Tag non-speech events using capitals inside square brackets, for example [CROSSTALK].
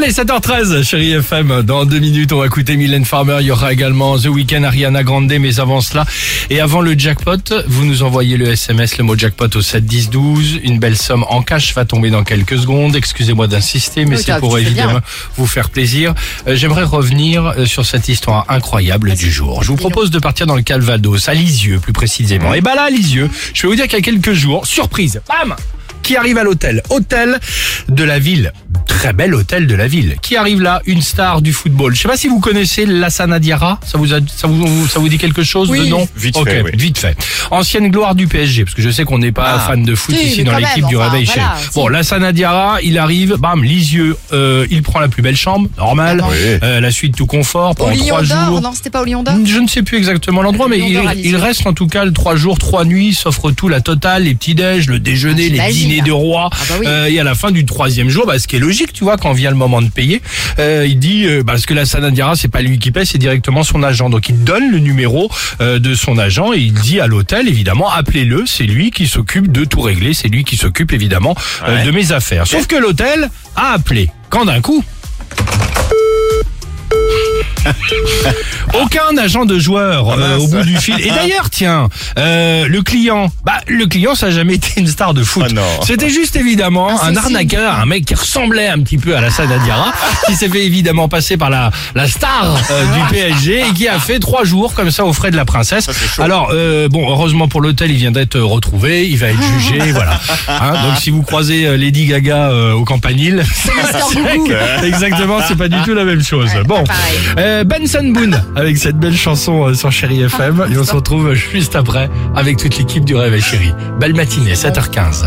Allez, 7h13, chérie FM. Dans deux minutes, on va écouter Mylène Farmer. Il y aura également The Weeknd, Ariana Grande, mais avant cela, et avant le jackpot, vous nous envoyez le SMS, le mot jackpot au 7 10 12. Une belle somme en cash va tomber dans quelques secondes. Excusez-moi d'insister, mais Oui, c'est pour évidemment vous faire plaisir. Euh, J'aimerais revenir euh, sur cette histoire incroyable du jour. Je vous propose de partir dans le Calvados, à Lisieux plus précisément. Et bah là, à Lisieux, je vais vous dire qu'il y a quelques jours, surprise, bam qui arrive à l'hôtel. Hôtel de la ville. Très bel hôtel de la ville. Qui arrive là? Une star du football. Je sais pas si vous connaissez Lassana Diarra. Ça vous, a- ça vous, ça vous dit quelque chose de nom? Vite fait, oui. Vite fait. Ancienne gloire du PSG, parce que je sais qu'on n'est pas Ah. fan de foot Si, ici dans l'équipe du Réveil voilà. Bon, Lassana Diarra, il arrive, bam, Lisieux, euh, il prend la plus belle chambre, normal. Oui. Euh, la suite tout confort Au pendant Lion trois jours. non, c'était pas au Lion d'Or? Je ne sais plus exactement l'endroit, mais il, reste en tout cas le trois jours, trois nuits, s'offre tout, la totale, les petits déj, le déjeuner, les j'imagine. dîners de roi. Ah bah oui. Euh, et à la fin du troisième jour, bah, ce qui est logique, tu vois, quand vient le moment de payer, euh, il dit, euh, parce que la Sanadiara, c'est pas lui qui paye, c'est directement son agent. Donc il donne le numéro euh, de son agent et il dit à l'hôtel, évidemment, appelez-le, c'est lui qui s'occupe de tout régler, c'est lui qui s'occupe évidemment Ouais. de mes affaires. Sauf que l'hôtel a appelé. Quand d'un coup, [LAUGHS] aucun agent de joueur euh, mince. au bout du fil. Et d'ailleurs, tiens, euh, le client, bah le client, ça n'a jamais été une star de foot. Ah non. C'était juste évidemment un ceci. arnaqueur, un mec qui ressemblait un petit peu à la Diarra, qui s'est fait évidemment passer par la la star euh, du PSG et qui a fait trois jours comme ça aux frais de la princesse. Ça, c'est. Alors euh, bon, heureusement pour l'hôtel, il vient d'être retrouvé, il va être jugé, [LAUGHS] voilà. Hein, donc si vous croisez euh, Lady Gaga euh, au Campanile, Gougou. [LAUGHS] Exactement, c'est pas du tout la même chose. bon, euh, Benson Boone avec cette belle chanson euh, sur Chéri FM et on se retrouve juste après avec toute l'équipe du Réveil Chéri. Belle matinée, 7h15.